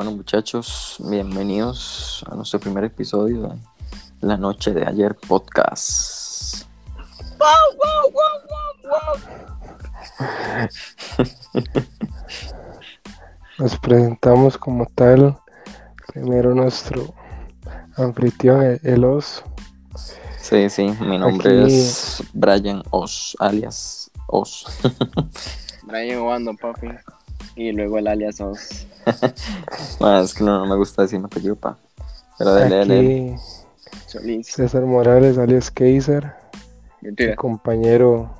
Bueno muchachos, bienvenidos a nuestro primer episodio de La Noche de Ayer Podcast. Nos presentamos como tal. Primero nuestro anfitrión, el- el oso. Sí, sí, mi nombre Aquí- es Brian Os, alias Os. Brian Wando, papi. Y luego el alias Os. Ah, es que no, no me gusta decir mi apellido, pa. Pero dele. Aquí Solís. César Morales, alias Kaiser, Mentira. compañero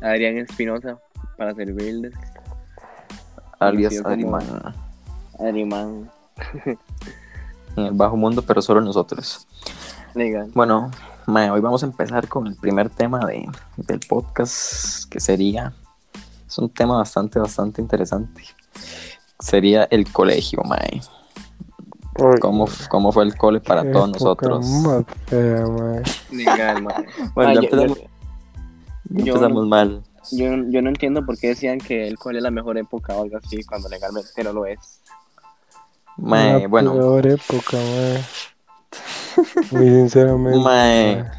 Adrián Espinosa. Para servirles. alias conocido como- Arimán. Adrimán. En el bajo mundo, pero solo nosotros. Legal. Bueno, hoy vamos a empezar con el primer tema de, del podcast, que sería, es un tema bastante, bastante interesante. Sería el colegio, mae. ¿Cómo, cómo fue el cole para qué todos nosotros? fea, mae. Legal. Bueno, Ah, ya yo- empezamos, yo- ya yo- empezamos mal. Yo, yo no entiendo por qué decían que el cual es la mejor época o algo así, cuando legalmente no lo es. Mae, La bueno, peor época, mae. Muy sinceramente. Mae. mae.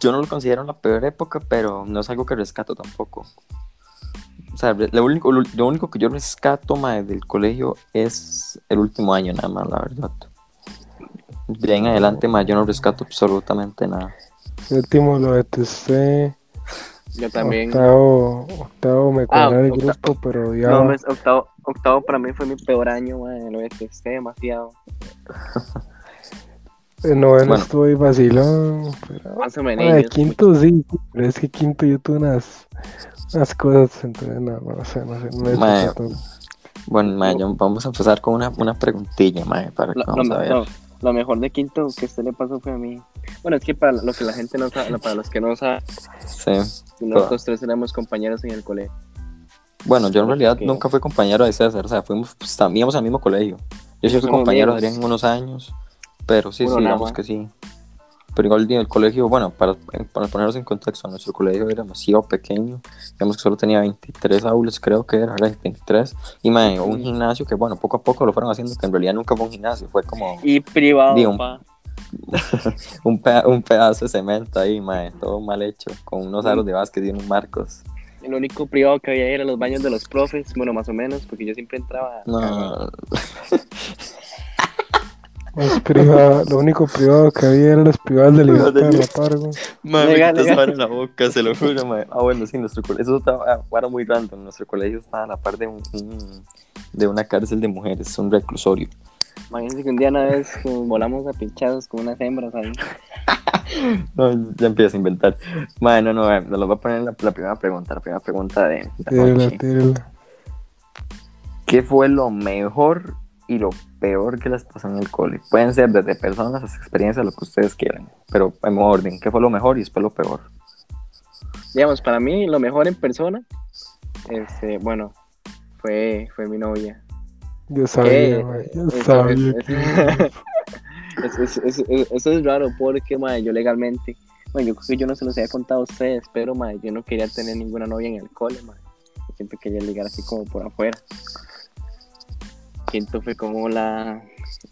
yo no lo considero la peor época, pero no es algo que rescato tampoco. O sea, lo único, lo, único que yo rescato mae, del colegio es el último año nada más, la verdad. De ahí en adelante, mae, yo no rescato absolutamente nada. Séptimo lo detesté. Yo también. Octavo, octavo me cuadraba el octa- grupo, pero ya. No, pues, octavo, octavo para mí fue mi peor año, man. Lo detesté demasiado. El noveno Bueno. estuvo ahí vacilón. Pero, Más o menos. quinto sí, pero es que quinto yo tuve unas, unas cosas, entonces no, no sé, no sé, Mae. Bueno, mae, yo- vamos a empezar con una, una preguntilla, mae, para que Lo, vamos lo- a ver. lo- lo mejor de quinto que a usted le pasó fue a mí. Bueno, es que para lo que la gente no sabe, para los que no saben, Sí. nosotros tres éramos compañeros en el colegio. Bueno, yo en realidad nunca fui compañero de César, o sea, fuimos, pues, íbamos al mismo colegio. Yo sí fui compañero de. Adrián unos años, pero sí, sí, digamos que sí. Pero igual el colegio, bueno, para, para ponernos en contexto, nuestro colegio era demasiado pequeño, digamos que solo tenía 23 aulas, creo que era, ¿verdad? 23, y mae, un Mm. gimnasio que, bueno, poco a poco lo fueron haciendo, que en realidad nunca fue un gimnasio, fue como Y privado, Digo, un, peda- un pedazo de cemento ahí, mae, todo mal hecho, con unos Mm. aros de básquet y unos marcos. El único privado que había era los baños de los profes, bueno, más o menos, porque yo siempre entraba. No, Lo único privado que había eran los privados de libertad de la Pargo. Mami, Legal, te la boca, se lo juro, mae. Ah, bueno, sí, nuestro colegio, eso estaba, ah, era muy random. Nuestro colegio estaba a la par de, un, un- de una cárcel de mujeres, un reclusorio. Imagínense que un día una vez volamos a pinchados con unas hembras ahí. No, ya empieza a inventar. Mae, no, no, eh, nos lo voy a poner la, la primera pregunta, la primera pregunta de, de Tírala, noche. tírala. ¿Qué fue lo mejor y lo peor que les pasó en el cole? Pueden ser desde personas hasta experiencias, lo que ustedes quieran, pero en orden. ¿Qué fue lo mejor y después lo peor? Digamos, para mí lo mejor en persona, este, bueno, fue, fue mi novia. Yo sabía, yo Eso sabía es- que. Es- es- es- es- eso es raro porque, madre, yo legalmente, bueno, yo creo que yo no se los había contado a ustedes, pero, madre, yo no quería tener ninguna novia en el cole, madre. Siempre quería ligar así como por afuera. Quinto fue como la,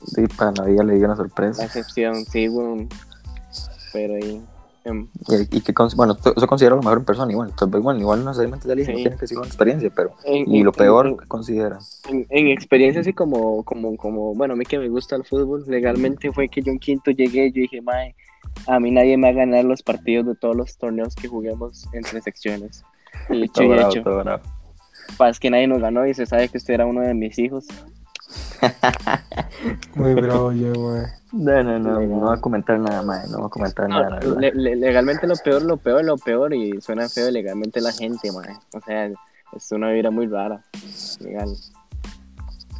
Sí, para la vida le dio una la sorpresa. excepción, sí, weón. Pero ahí, em, Y, y que, bueno, eso considero lo mejor en persona. Y bueno, tal vez, bueno, igual no necesariamente no Sí. tiene que ser una experiencia, pero. en- Y lo peor, en- ¿qué consideran? en, en experiencia así como, como, como, bueno, a mí que me gusta el fútbol, legalmente fue que yo en quinto llegué, yo dije, mae, a mí nadie me va a ganar los partidos de todos los torneos que juguemos entre secciones. Y hecho Todo y bravo, hecho. bravo. Pasa que nadie nos ganó y se sabe que usted era uno de mis hijos. Muy bravo yo, mae. No, no, no, no voy a comentar nada más, no voy a comentar No, nada. le- le- legalmente lo peor, lo peor, lo peor, y suena feo legalmente la gente, mae. O sea, es una vida muy rara. Legal.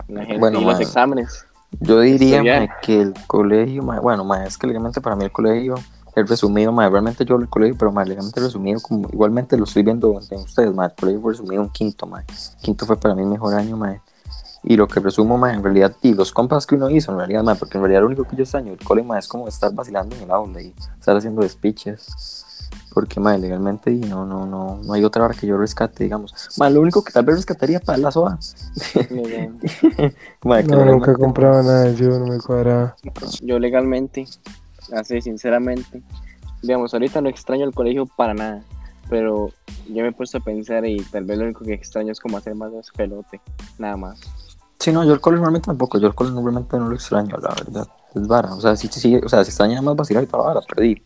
La gente Bueno, y los exámenes. Yo diría que el colegio, mae, bueno, es que legalmente para mí el colegio, el resumido, mae, realmente yo el colegio, pero mae, legalmente resumido, como igualmente lo estoy viendo en ustedes, mae, el colegio fue resumido un quinto, mae. Quinto fue para mí el mejor año, mae. Y lo que resumo, mae, en realidad, y los compas que uno hizo, en realidad, mae, porque en realidad lo único que yo extraño del colegio, mae, es como estar vacilando en el aula y estar haciendo despiches. Porque, madre, legalmente y no, no, no, no hay otra hora que yo rescate, digamos. Madre, lo único que tal vez rescataría para la. Legal. Madre, No, nunca compraba nada de yo, no me cuadraba. Yo legalmente, así sinceramente, digamos, ahorita no extraño el colegio para nada, pero yo me he puesto a pensar y tal vez lo único que extraño es como hacer más pelote, nada más. Sí, no, yo el cole normalmente tampoco. Yo el cole normalmente no lo extraño, la verdad. Es vara. O sea, sí, sí, o sea, si extraña más vacilar y toda la vara, perdí.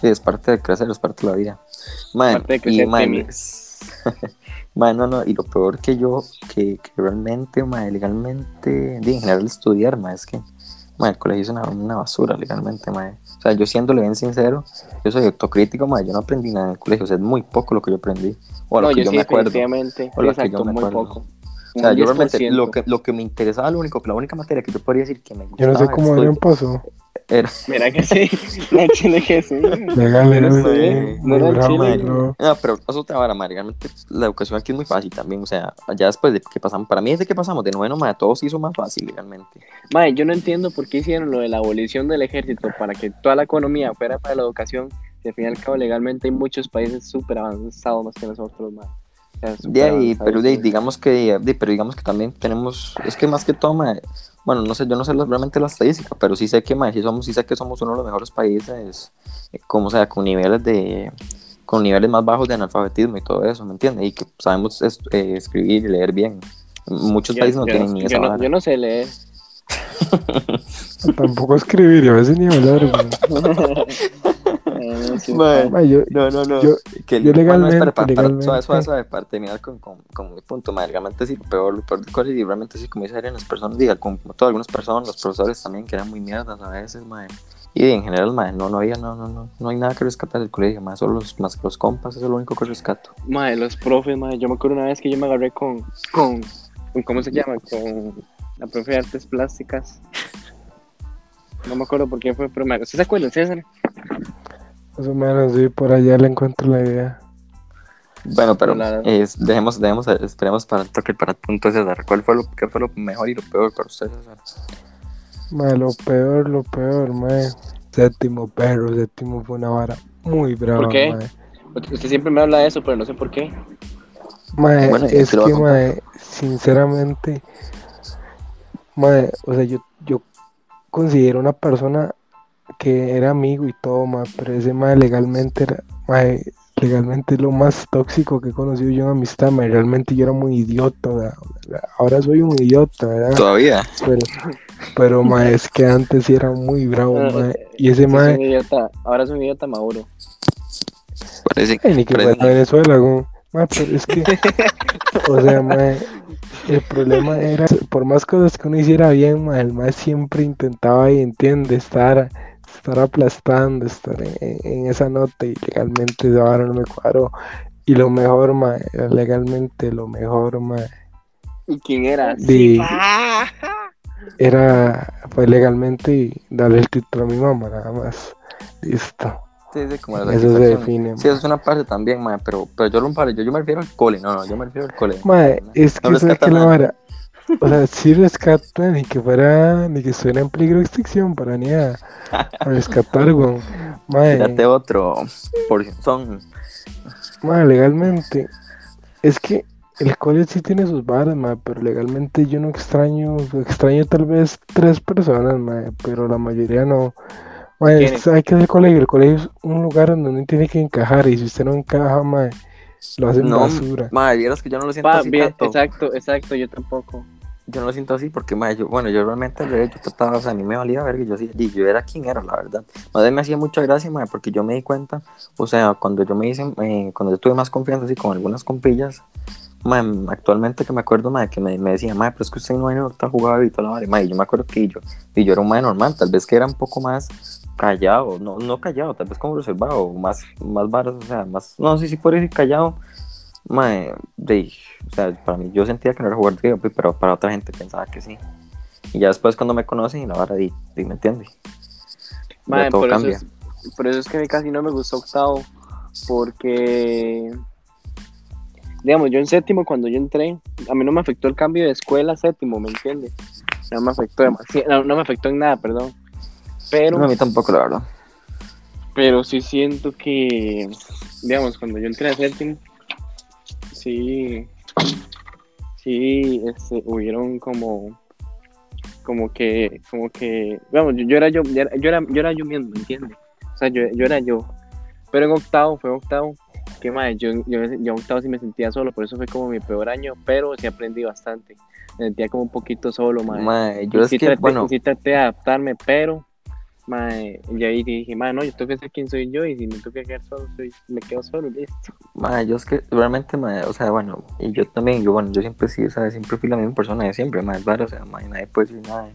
Sí, es parte de crecer, es parte de la vida. Man, Parte de crecer, y, man, man, no, no, y lo peor que yo, que, que realmente, man, legalmente, en general estudiar, man, es que, man, el colegio es una, una basura, legalmente, man. O sea, yo siéndole bien sincero, yo soy autocrítico, man, yo no aprendí nada en el colegio, o sea, es muy poco lo que yo aprendí. O a lo no, que yo yo sí, me acuerdo. O lo que yo me muy acuerdo. poco. O sea, Un yo realmente, 10%. lo que, lo que me interesaba, lo único, la única materia que yo podría decir que me Yo gustaba no sé cómo estudio Adrián pasó. era, Mira que sí, no chile que sí. Era sí, no era chile. bro. No, pero es otra vara, madre. Realmente la educación aquí es muy fácil también. O sea, ya después de que pasamos, para mí desde que pasamos de noveno, madre, todo se hizo más fácil legalmente. Mae, yo no entiendo por qué hicieron lo de la abolición del ejército para que toda la economía fuera para la educación. Que al fin y al cabo, legalmente hay muchos países súper avanzados más que nosotros, mae. De ahí, pero de, ahí, avanzados. digamos que, de, pero digamos que también tenemos, es que más que todo, bueno, no sé, yo no sé realmente la estadística, pero sí sé que, sí, somos, sí sé que somos uno de los mejores países, eh, como sea, con niveles de, con niveles más bajos de analfabetismo y todo eso, ¿me entiendes? Y que sabemos es- eh, escribir y leer bien. Muchos Yo- países no yo tienen ni yo esa no, vara. yo no sé leer. Tampoco escribir, y a veces ni hablar, sí, Mae. Ma, yo, No, no, no. Yo- que, yo legalmente- espera, para, para- legalmente- suave, suave, suave, para terminar con, con, con mi punto, madre, legalmente sí, lo peor, lo peor de cosas, y realmente sí, como dice Adrián, las personas, diga, como, como todas algunas personas, los profesores también, que eran muy mierdas a veces, madre. Y en general, madre, no, no había, no, no, no, no hay nada que rescatar del colegio, más solo los, más que los compas, eso es lo único que rescato. Mae, los profes, mae, yo me acuerdo una vez que yo me agarré con, con, con ¿cómo se llama? Con la profe de artes plásticas. No me acuerdo por qué fue, pero me- ¿usted se acuerda, César? Más o menos, sí, por allá le encuentro la idea. Bueno, pero es- dejemos, dejemos, esperemos para el toque, para el punto de César, ¿cuál fue lo, qué fue lo mejor y lo peor para ustedes, César? Ma, lo peor, lo peor, ma. Séptimo perro, séptimo fue una vara muy brava, ¿Por qué? ma. Usted siempre me habla de eso, pero no sé por qué. Mae, Bueno, es que, mae, sinceramente, mae, o sea, yo, yo considero una persona que era amigo y todo, mae, pero ese mae legalmente era, mae, legalmente es lo más tóxico que he conocido yo en amistad, mae, realmente yo era muy idiota, ahora soy un idiota, ¿verdad? Todavía. Pero, pero mae, es que antes sí era muy bravo, Ah, mae, y ese Sí, es mae, un idiota, ahora es un idiota maduro. Parece, Ay, ni que parece- Venezuela. Ma, pero es que, o sea, ma, el problema era, por más cosas que uno hiciera bien, ma, el más siempre intentaba ahí, entiende, estar, estar aplastando, estar en, en esa nota y legalmente vara no me cuadró. Y lo mejor, ma, legalmente lo mejor, ma, ¿Y quién era? Sí. era, fue legalmente darle el título a mi mamá, nada más. Listo. sí, sí, como la Eso se define. Sí, eso es una parte también, mae, pero, pero yo, lo, yo, yo me refiero al cole, no, no, yo me refiero al cole. Mae, es No que ¿sabes rescata qué la vara? O sea, sí rescata ni que fuera, ni que estuviera en peligro de extinción para ni a, a rescatar, weón. Tírate otro, por son. mae, legalmente, es que el cole sí tiene sus varas, mae, pero legalmente yo no extraño, extraño tal vez tres personas, mae, pero la mayoría no. Mae, es sabe que el colegio, el colegio es un lugar donde uno tiene que encajar y si usted no encaja, mae, lo hacen No, basura. Mae, vieras que yo no lo siento Pa, así bien, tanto. exacto, exacto, yo tampoco. Yo no lo siento así porque, mae, yo, bueno, yo realmente yo trataba, o sea, a mí me valía ver que yo sí, yo era quien era, la verdad. Más me hacía mucha gracia, mae, porque yo me di cuenta, o sea, cuando yo me hice, eh, cuando yo tuve más confianza así con algunas compillas, mae, actualmente que me acuerdo, mae, que me, me decía, mae, pero es que usted no viene a jugar y toda la mae, y yo me acuerdo que yo, y yo era un mae normal, tal vez que era un poco más callado, no, no callado, tal vez como reservado, más, más varas, o sea, más, no sé si por decir callado, mae, de, o sea, para mí yo sentía que no era jugar de pues, pero para otra gente pensaba que sí. Y ya después cuando me conocen y la vara, di, di, ¿me entiendes? Mae, todo por, eso cambia. es, por eso es que a mí casi no me gustó octavo, porque, digamos, yo en séptimo, cuando yo entré, a mí no me afectó el cambio de escuela a séptimo, ¿me entiendes? No me afectó demasiado, no, no me afectó en nada, perdón. Pero, No, a mí tampoco, la verdad. pero sí siento que, digamos, cuando yo entré a séptimo, sí, sí, este, hubieron como, como que, como que, digamos, yo, yo era yo, yo era, yo era, yo era yo mismo, ¿entiendes? O sea, yo, yo era yo. Pero en octavo, fue en octavo, que más, yo, yo, yo en octavo sí me sentía solo, por eso fue como mi peor año, pero sí aprendí bastante. Me sentía como un poquito solo. Mae, yo es sí que, traté, bueno, sí traté de adaptarme, pero mae, y ahí dije, mae, no, yo tengo que ser quien soy yo y si me tengo que quedar solo, soy, me quedo solo listo. mae, yo es que realmente, mae, o sea, bueno, y yo también, yo, bueno, yo siempre sí, o sea, siempre fui la misma persona de siempre, mae, claro, o sea, mae, nadie puede decir nada,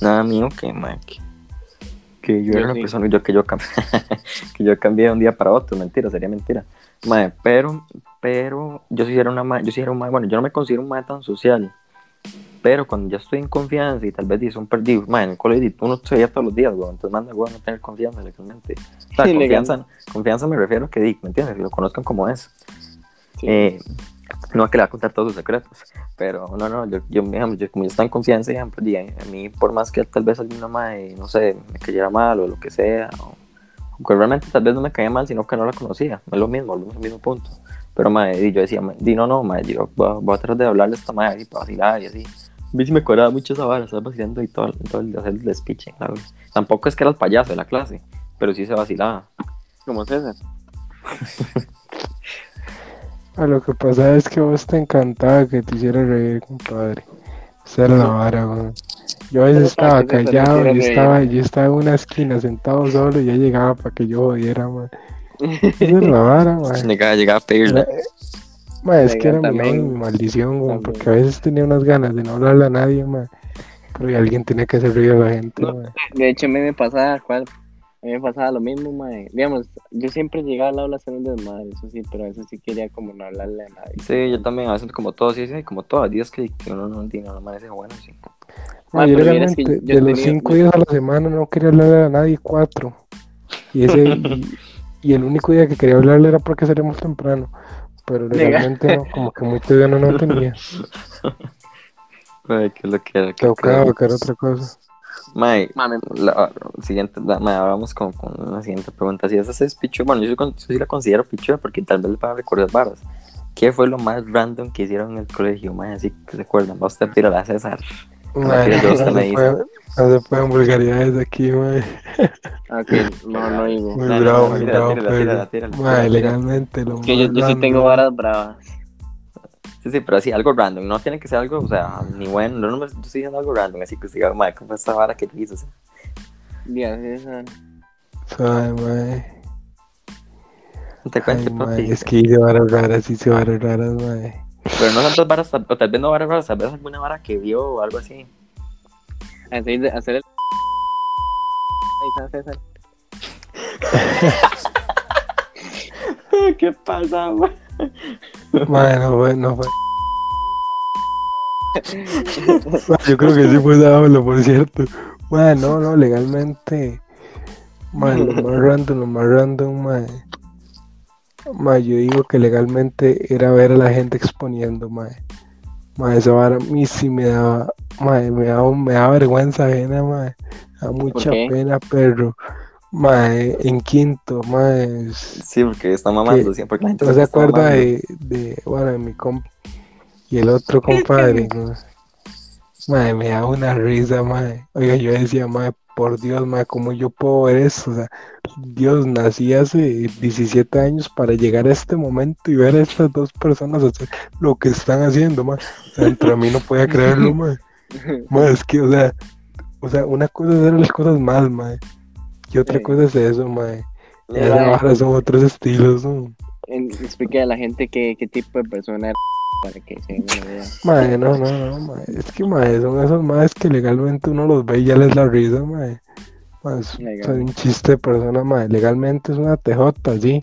nada mío que, mae, que, que yo Yo era una sí. persona, yo que yo cambié, que yo cambié de un día para otro, mentira, sería mentira, mae, pero, pero, yo sí era una, yo sí era un mae, bueno, yo no me considero un mae tan social, pero cuando ya estoy en confianza y tal vez dice un perdido, mae, en el colegio uno se veía todos los días, weón, entonces manda, weón, no tener confianza, legalmente, o sea, Sí, legal. confianza, confianza me refiero a que, ¿me entiendes? Que lo conozcan como es. Sí. Eh, no es que le va a contar todos sus secretos, pero no, no, yo, yo, digamos, yo como yo estaba en confianza, digamos, di, a mí por más que tal vez alguna madre, no sé, me cayera mal o lo que sea, o, o que realmente tal vez no me caía mal, sino que no la conocía, es lo mismo, volvemos al mismo punto. Pero madre, yo decía, di, no, no, madre, yo voy, a- voy a tratar de hablarle a esta madre y para vacilar y así. A mí sí me cobraba mucho esa vara, estar vacilando y todo, todo el hacer el claro. Tampoco es que era el payaso de la clase, pero sí se vacilaba. Como César. A lo que pasa es que vos te encantaba que te hiciera reír, compadre. Esa era la vara, weón. Yo a veces estaba callado, yo estaba, yo estaba en una esquina sentado solo y ya llegaba para que yo jodiera, man. Esa es la vara, man. Llegaba, llegaba a pedirle. Ma, es que era mi, también. mi maldición, También. porque a veces tenía unas ganas de no hablarle a nadie, ma. Pero alguien tenía que hacer reír a la gente, No. De hecho, a mí me pasaba, ¿cuál? A mí me pasaba lo mismo, mae. Digamos, yo siempre llegaba al aula a hacer un desmadre, eso sí, pero a veces sí quería como no hablarle a nadie. Sí, yo también, a veces como todos, sí, sí, como todos, días que, que uno no tiene, no amanece bueno, sí. Ma, yo realmente, que yo de los tenía- cinco días a la semana no quería hablarle a nadie, cuatro. Y ese, y, y el único día que quería hablarle era porque salíamos temprano. Pero Legal. realmente no, como que días no, no tenía. Ay, qué lo que era, qué Tocaba era otra cosa. Mae, la siguiente, la, mae, ahora vamos con, con la siguiente pregunta. Si esa es pichuda, bueno, yo, yo sí la considero pichuda porque tal vez le van a recordar varas. ¿Qué fue lo más random que hicieron en el colegio, mae? Así que se acuerdan, va usted tira la César. Yo, no, se puede- no se pueden vulgaridades aquí, ma. ok, no, no digo. Muy bravo, muy bravo, pero. legalmente lo que yo, yo sí tengo varas bravas. Sí, sí, pero así, algo random. No tiene que ser algo, o sea, ni bueno. No, no me estoy diciendo algo random. Así que siga, mae, ¿cómo fue esta vara que hizo? O sea, Días, César. Suave, ma. no te Ay, ma, papi. es que hice varas raras, hice varas raras, ma. Pero no tantas varas, o tal vez no varas raras, tal vez alguna vara que vio o algo así. Hacer, hacer el. Ahí está César. ¿Qué pasa, mae? Ma, no fue, yo creo que sí fue Dábalo, por cierto. Ma, no, no, legalmente. Ma, lo más random, lo más random. Ma, yo digo que legalmente era ver a la gente exponiendo, ma. Ma, esa vara a mí sí me daba, ma, me daba, me daba vergüenza ajena, ma. Da mucha pena, perro. Ma, en quinto, ma, Sí, porque está mamando, sí, porque la gente ¿No se acuerda de, de, bueno, de mi comp y el otro compadre? ¿no? Madre, me da una risa, madre. Oiga, yo decía, madre, por Dios, madre, ¿cómo yo puedo ver eso? O sea, Dios, nací hace 17 años para llegar a este momento y ver a estas dos personas hacer lo que están haciendo, madre. O sea, dentro de mí no podía creerlo. Madre, es que, o sea, o sea, una cosa es hacer las cosas mal, madre. Y otra Sí. cosa es eso, mae. vara son otros estilos, ¿no? Explique a la gente qué, qué tipo de persona era para que se den una idea. Mae, no, no, no, mae. Es que, mae, son esos maes que legalmente uno los ve y ya les da risa, mae. Mae, es- son un chiste de persona, mae. Legalmente es una tejota, sí.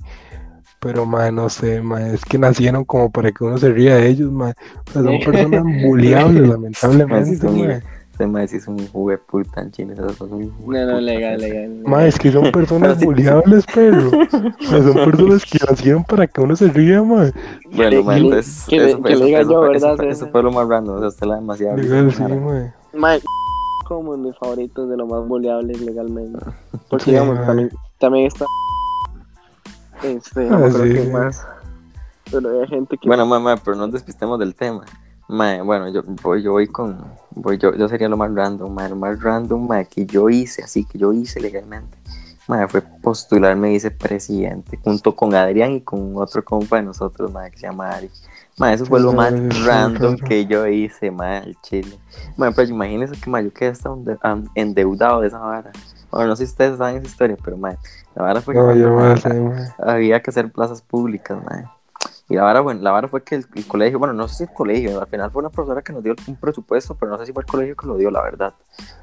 Pero, mae, no sé, mae. Es que nacieron como para que uno se ría de ellos, mae. O sea, son personas buleables, lamentablemente, mae. Ese mae sí es un jugue puta en Chile. esos son un No, no, legal, legal. Mae, es que son personas buleables, pero. O sea, son personas que nacieron para que uno se ría, mae. Bueno, mae, que entonces. que le- eso fue- que eso- diga eso yo, ¿verdad, Eso fue- eso César? fue lo más random. O sea, usted la demasiado. Legal, sí, mae. Mae, como mis favoritos de los más boleables legalmente. Porque, Sí, digamos, también, también está. Este, no Ah, sí, más. Pero había gente que. Bueno, mamá, pero no nos despistemos del tema. Mae, bueno, yo voy, yo voy con, voy, yo, yo sería lo más random, mae, lo más random, mae, que yo hice, así que yo hice legalmente, mae, fue postularme vicepresidente, junto con Adrián y con otro compa de nosotros, mae, que se llama Ari. Mae, eso fue lo más random que yo hice, mae, al chile. Mae, pero imagínense que, mae, yo quedé hasta endeudado de esa vara. Bueno, no sé si ustedes saben esa historia, pero, mae, la vara fue que No, mae, mae. había que hacer plazas públicas, mae. Y la vara, bueno, la vara fue que el, colegio, bueno, no sé si el colegio, al final fue una profesora que nos dio un presupuesto, pero no sé si fue el colegio que lo dio, la verdad.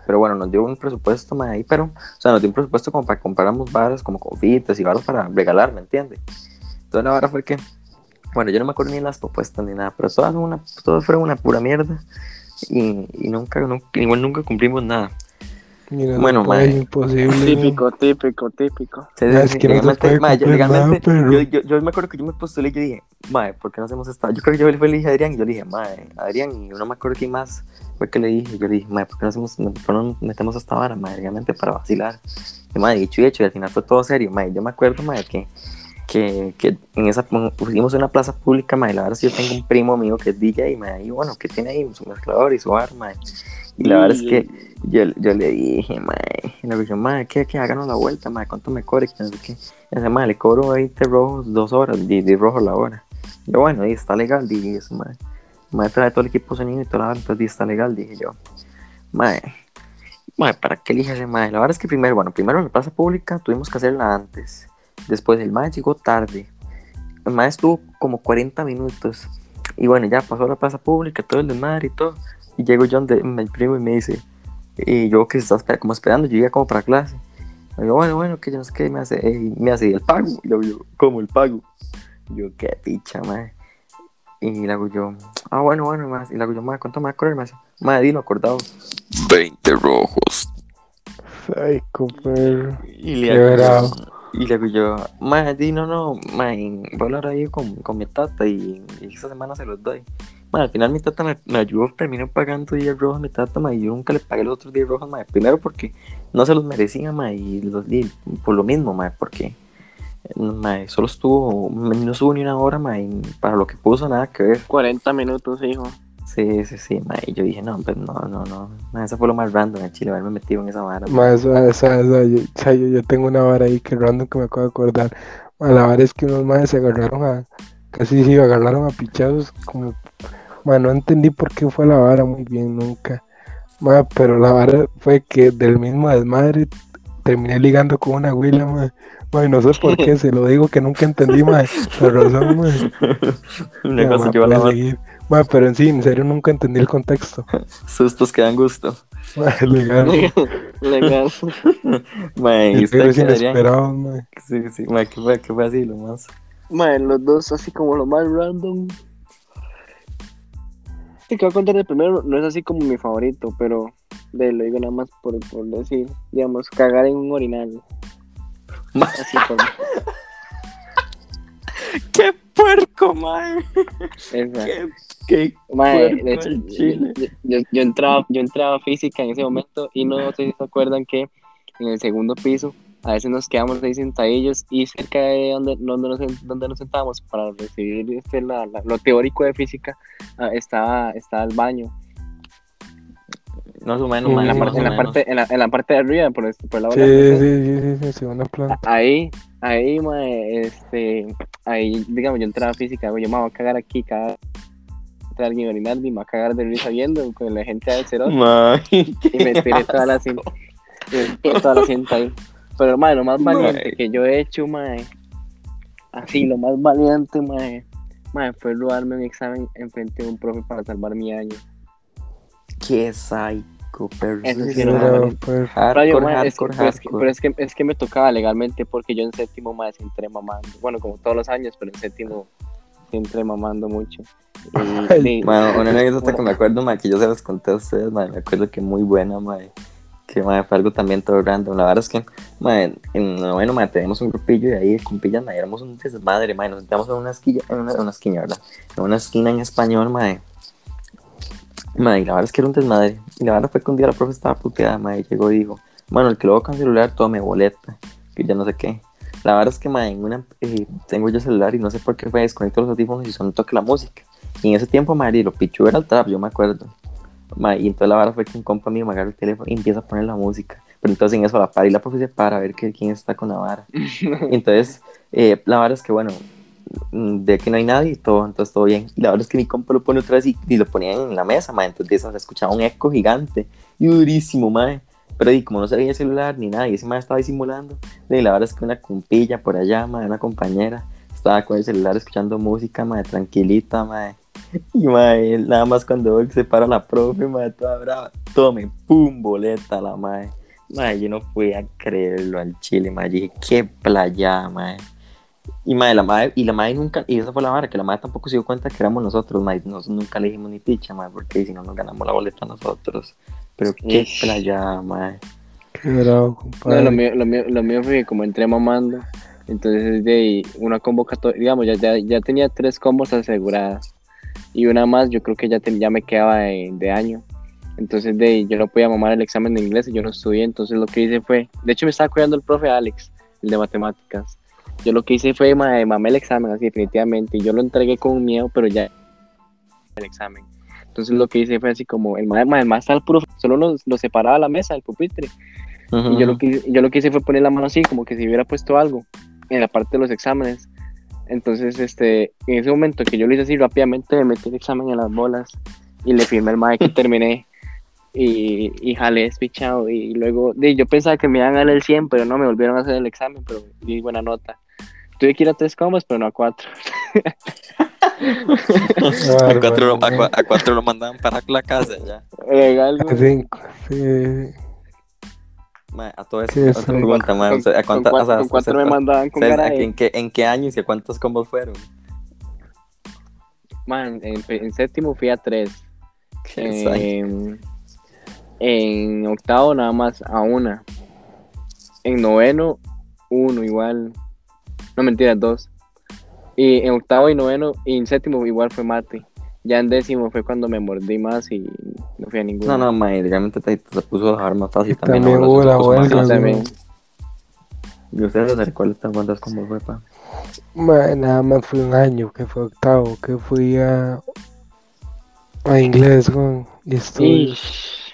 Pero bueno, nos dio un presupuesto, mae, ahí, pero, o sea, nos dio un presupuesto como para que compráramos varas, como confites y varas para regalar, ¿me entiendes? Entonces la vara fue que, bueno, yo no me acuerdo ni las propuestas ni nada, pero todas, una, todas fueron una pura mierda. Y, y nunca, nunca, igual nunca cumplimos nada. Mira, no Bueno, mae. imposible. Típico, típico, típico. Es que no legalmente, yo, nada, yo, yo, yo me acuerdo que yo me postulé y yo dije, mae, ¿por qué no hacemos esta? Yo creo que yo le dije a Adrián y yo le dije, mae, Adrián, y no me acuerdo quién más fue que le dije, yo le dije, mae, ¿por qué no, hacemos, no metemos esta vara, mae, legalmente para vacilar? Y mae, dicho y hecho, y al final fue todo serio, mae, yo me acuerdo, mae, que, que, que en esa, pusimos una plaza pública, mae, la verdad es que yo tengo un primo mío que es DJ, mae, y bueno, que tiene ahí su mezclador y su bar, mae, y la verdad es que yo, yo le dije, mae, y le dije, mae, ¿qué, qué? Háganos la vuelta, mae, ¿cuánto me cobre? Que no sé qué. Y dice, mae, le cobro 20 rojos, dos horas, 10, 10 rojos la hora. Y yo, bueno, y está legal, dije eso, mae. Mae, trae todo el equipo sonido y toda la hora, entonces está legal, dije yo. Mae, mae, ¿para qué elige ese mae? La verdad es que primero, bueno, primero en la plaza pública tuvimos que hacerla antes. Después el mae llegó tarde. El mae estuvo como 40 minutos. Y bueno, ya pasó a la plaza pública, todo el desmadre y todo. Y llego yo donde mi primo y me dice, y yo que estaba esper- como esperando, yo iba como para clase. Y yo, bueno, bueno, que yo no sé qué, me hace, eh, me hace "¿Y el pago. Y luego yo, ¿cómo el pago? Y yo, qué picha, madre. Y luego yo, ah, bueno, bueno, más. Y luego yo, madre, ¿cuánto me va a cobrar? Y me hace, madre, dilo acordado. 20 rojos. Ay, perro. Y bravo. yo, y luego yo, madre, no, no, madre, voy a hablar ahí con, con mi tata y, y esta semana se los doy. Madre, al final mi tata me, me ayudó, terminó pagando 10 rojos a mi tata, madre, y yo nunca le pagué los otros 10 rojos, madre. Primero porque no se los merecía, madre, y los di por lo mismo, madre, porque madre, solo estuvo, no estuvo ni una hora, madre, y para lo que puso nada que ver. 40 minutos, hijo. Sí, sí, sí, madre, y yo dije, no, pues no, no, no, madre, eso fue lo más random en Chile, haberme metido en esa vara. madre. Más, o sea, o sea, yo, yo, yo tengo una vara ahí que random que me acabo de acordar. Ma, la vara es que unos más se agarraron a, casi sí, agarraron a pichazos, como, ma, no entendí por qué fue la vara muy bien nunca. Ma, pero la vara fue que del mismo desmadre terminé ligando con una huila, ma. Ma, y no sé por qué, se lo digo que nunca entendí, ma, la razón, ma. Una Ya, cosa ma, lleva a la puede otra. seguir. Ma, pero en sí, en serio nunca entendí el contexto. sustos que dan gusto. Ma, legal. Legal. Mae, y usted Efectos qué, Adrián? inesperados, ma. Sí, sí, ¿qué fue, qué fue así lo más? Mae, los dos así como lo más random. Este que voy a contar de primero no es así como mi favorito, pero de, lo digo nada más por, por decir, digamos, cagar en un orinal. Así por ¡Qué puerco, mae! ¡Qué, qué Mae, puerco de hecho, el yo, chile! yo- yo- yo entraba, yo entraba física en ese momento y no sé si se acuerdan que en el segundo piso a veces nos quedamos ahí sentadillos y cerca de donde, donde, nos, donde nos sentábamos para recibir este, la, la- lo teórico de física ah, estaba, estaba el baño. Más o menos, En la, más o en, la menos. parte, en, la, en la parte de arriba, por, el- por la Sí, sí, sí, sí, sí, segunda planta. Ahí, ahí, mae, este, ahí, digamos, yo entraba a física, yo me voy a cagar aquí, cada alguien a orinar y me va a cagar de risa viendo con la gente del cero y me tiré toda la cinta, me tiré toda la cinta ahí. Pero, mae, lo más valiente Mae. que yo he hecho, mae, así, lo más valiente, mae, mae, fue robarme un examen enfrente de un profe para salvar mi año. ¡Qué psycho, pero Eso sí hardcore, mae, es que- hardcore, pero, es que, pero es que es que me tocaba legalmente porque yo en séptimo más entré mamando. Bueno, como todos los años, pero en séptimo entré mamando mucho. Y, Ay, sí, Mae, una anécdota bueno, que me acuerdo, mae, que yo se las conté a ustedes, mae, me acuerdo que muy buena, mae. Que, fue algo también todo random. La verdad es que, mae, en noveno, un grupillo y ahí de compillas, mae, éramos un desmadre, mae. Nos sentamos en una esquina, en una, esquina, ¿verdad? En una esquina en español. Mae, y la verdad es que era un desmadre. Y la verdad fue que un día la profe estaba puteada, y llegó y dijo, bueno, el que lo va con celular, tome boleta, que ya no sé qué. La verdad es que, mae, en una, eh, tengo yo celular y no sé por qué fue desconecto los audífonos y solo toque la música. Y en ese tiempo, mae, lo pichu era el trap, yo me acuerdo. Mae, y entonces la verdad fue que un compa mío me agarra el teléfono y empieza a poner la música. Pero entonces en eso la para y la profe se para a ver que, quién está con la vara. Entonces, eh, la verdad es que, bueno, mm, de que no hay nadie y todo, entonces todo bien. Y la verdad es que mi compa lo pone otra vez y, y lo ponía en la mesa, mae. Entonces se escuchaba un eco gigante y durísimo, mae. Pero y como no se veía el celular ni nada, y ese mae estaba disimulando, y la verdad es que una compilla por allá, mae, una compañera, estaba con el celular escuchando música, mae, tranquilita, mae. Y mae, nada más cuando veo que se para la profe, mae, toda brava, tome, pum, boleta la mae. Mae, yo no podía creerlo al chile, mae. Yo dije, qué playa, mae. Y mae, la mae, y la mae nunca, y esa fue la vara, que la mae tampoco se dio cuenta que éramos nosotros, mae. Nosotros nunca le dijimos ni picha, mae, porque si no nos ganamos la boleta nosotros. Pero qué Ish. playa, mae. Qué bravo, compadre. No, lo mío, lo mío, lo mío fue que como entré mamando, entonces de ahí una convocatoria, digamos, ya, ya, ya tenía tres combos aseguradas y una más yo creo que ya, te- ya me quedaba de, de año. Entonces de yo no podía mamar el examen de inglés y yo no estudié, entonces lo que hice fue, de hecho me estaba cuidando el profe Alex, el de matemáticas. Yo lo que hice fue ma- mamé el examen así definitivamente y yo lo entregué con miedo, pero ya el examen. Entonces lo que hice fue así como el más el más al puro, solo nos lo separaba la mesa, el pupitre. Y yo lo, que, yo lo que hice fue poner la mano así, como que si hubiera puesto algo en la parte de los exámenes. Entonces, este, en ese momento que yo lo hice así rápidamente, me metí el examen en las bolas y le firmé el mae que terminé. Y, y jalé despichado. Y luego, yo pensaba que me iban a dar el 100, pero no, me volvieron a hacer el examen, pero di buena nota. Tuve que ir a tres comas, pero no a cuatro. A cuatro, lo- a, a cuatro lo mandaban para la casa ya. Legal, mae. güey. Cinco, sí. A todo eso, otra pregunta, Con, usted- ¿a con cuántas, cuatro, o sea, con usted- me mandaban con cara ¿a qué- de- en, qué, ¿En qué años y a cuántos combos fueron? Man, en, en séptimo fui a tres. En, en octavo nada más a una. En noveno, uno igual. No mentiras, dos. Y en octavo y noveno, y en séptimo igual fue mate. Ya en décimo fue cuando me mordí más y no fui a ninguno. No, no, mae, realmente te, te puso a dejar más fácil también. También hubo la fácil. también. ¿Y ustedes se recuerdan cuántas combos fue, pa? Mae, nada más fue un año que fue octavo, que fui a, a inglés, güey. Y estuve. Ish.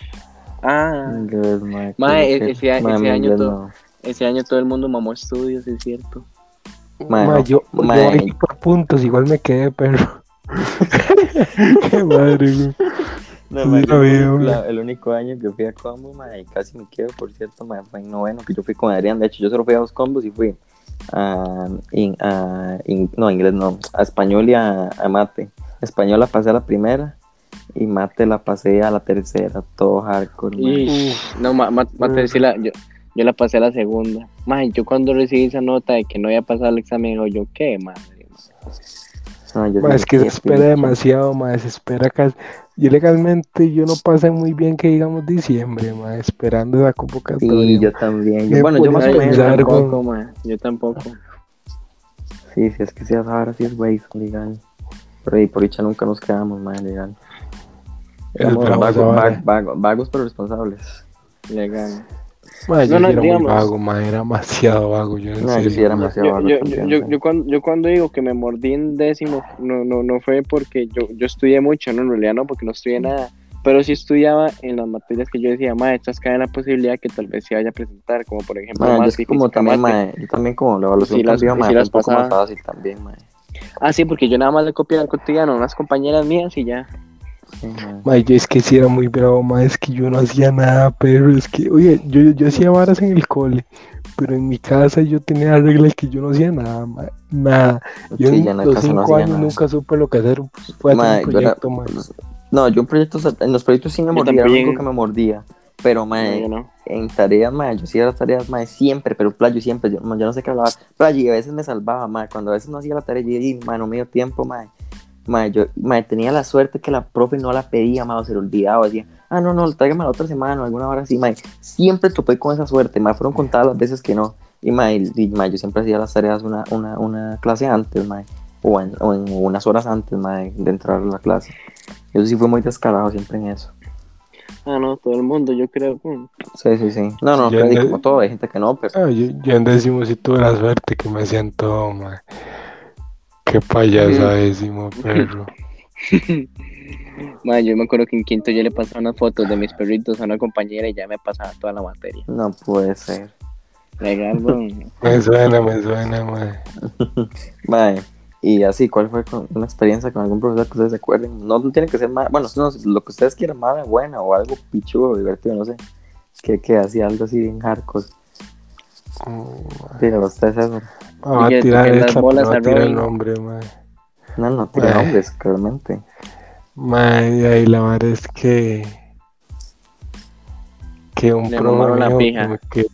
Ah, Inglés, mae. Ese- mae, ese mi año todo- no. ese año todo el mundo mamó estudios, es cierto. Mae, yo, yo mae. ahí por puntos, igual me quedé, pero. Qué madre, güey. No, la- el único año que fui a combo, mae, y casi me quedo, por cierto, mae, fue en noveno, que yo fui con Adrián, de hecho yo solo fui a dos combos y fui a, in- a in- no, inglés no, a español y a, a mate. Español la pasé a la primera y mate la pasé a la tercera, todo hardcore. No, ma, ma- mate, sí la- yo, yo la pasé a la segunda. Mae, yo cuando recibí esa nota de que no había pasado el examen, digo yo, ¿qué madre? No, yo es que se espera demasiado, se espera casi. Yo legalmente yo no pasé muy bien que digamos diciembre, mae, esperando la convocatoria. Sí, yo también. Yo- bueno, yo más o menos. tampoco. mae, yo tampoco. Sí, sí, es que si es ahora sí es son legal. Pero y por dicha nunca nos quedamos, mae, legal. Esa vagos, vara. va- vago- vagos pero responsables. Legal. Yo No, no, sí era digamos. muy vago, era demasiado vago. Yo, No, yo serio, sí era demasiado Yo, vago yo, yo, sí. yo cuando, yo cuando digo que me mordí en décimo, no, no, no fue porque yo, yo estudié mucho, no, en realidad no, porque no estudié nada. Pero sí estudiaba en las materias que yo decía, mae, estas caen la posibilidad que tal vez se vaya a presentar, como por ejemplo, yo más es que como también, mae, yo también como la evaluación Sí, las- sí, mae, fue las un poco más fácil también, mae. Ah, sí, porque yo nada más le copié al cotidiano a unas compañeras mías y ya. Sí, yo es que sí era muy bravo, mae, es que yo no hacía nada, pero es que, oye, yo, yo hacía varas en el cole, pero en mi casa yo tenía la regla de que yo no hacía nada, mae, nada. Yo Sí, en los no cinco hacía años nada. nunca supe lo que hacer, pues, fue hacer un yo era- proyecto, mae. No, yo en proyectos, en los proyectos sí me mordía, lo también. único que me mordía. Pero, No, mae, yo no. en tareas, mae, yo sí era las tareas, mae, siempre, pero playo siempre, yo, yo no sé qué hablaba. Playo, y a veces me salvaba, mae, cuando a veces no hacía la tarea, yo dije, mae, no me dio tiempo, mae. Mae, yo, mae, tenía la suerte que la profe no la pedía, mae, o se le olvidaba, decía, ah, no, no, tráigame la otra semana, o alguna hora así, mae. Siempre topé con esa suerte, mae, fueron contadas las veces que no. Y, mae, y, mae, yo siempre hacía las tareas una, una, una clase antes, mae, o en, o en unas horas antes, mae, de entrar a la clase. Eso sí fue muy descarado siempre en eso. Ah, no, todo el mundo, yo creo. mm. Sí, sí, sí. No, no, Yo como todo, hay gente que no, pero Ah, yo, yo en décimo sí tuve la suerte que me siento, mae. Qué payasa décimo, perro. Ma, yo me acuerdo que en quinto yo le pasaba unas fotos de mis perritos a una compañera y ya me pasaba toda la materia. no puede ser. Legal. Me suena, me suena, mae. Mae, y así, ¿cuál fue con- una experiencia con algún profesor que ustedes se acuerden? No, no tiene que ser mala, bueno, no, lo que ustedes quieran, mala, buena o algo pichudo, divertido, no sé. Que, que hacía algo así bien hardcore. Pero ustedes eso. Ah, va a Y tirar las esta, bolas a a tirar el nombre, mae. No, no tiene Mae. nombres, realmente. Mae, y ahí la verdad es que. Que un como que.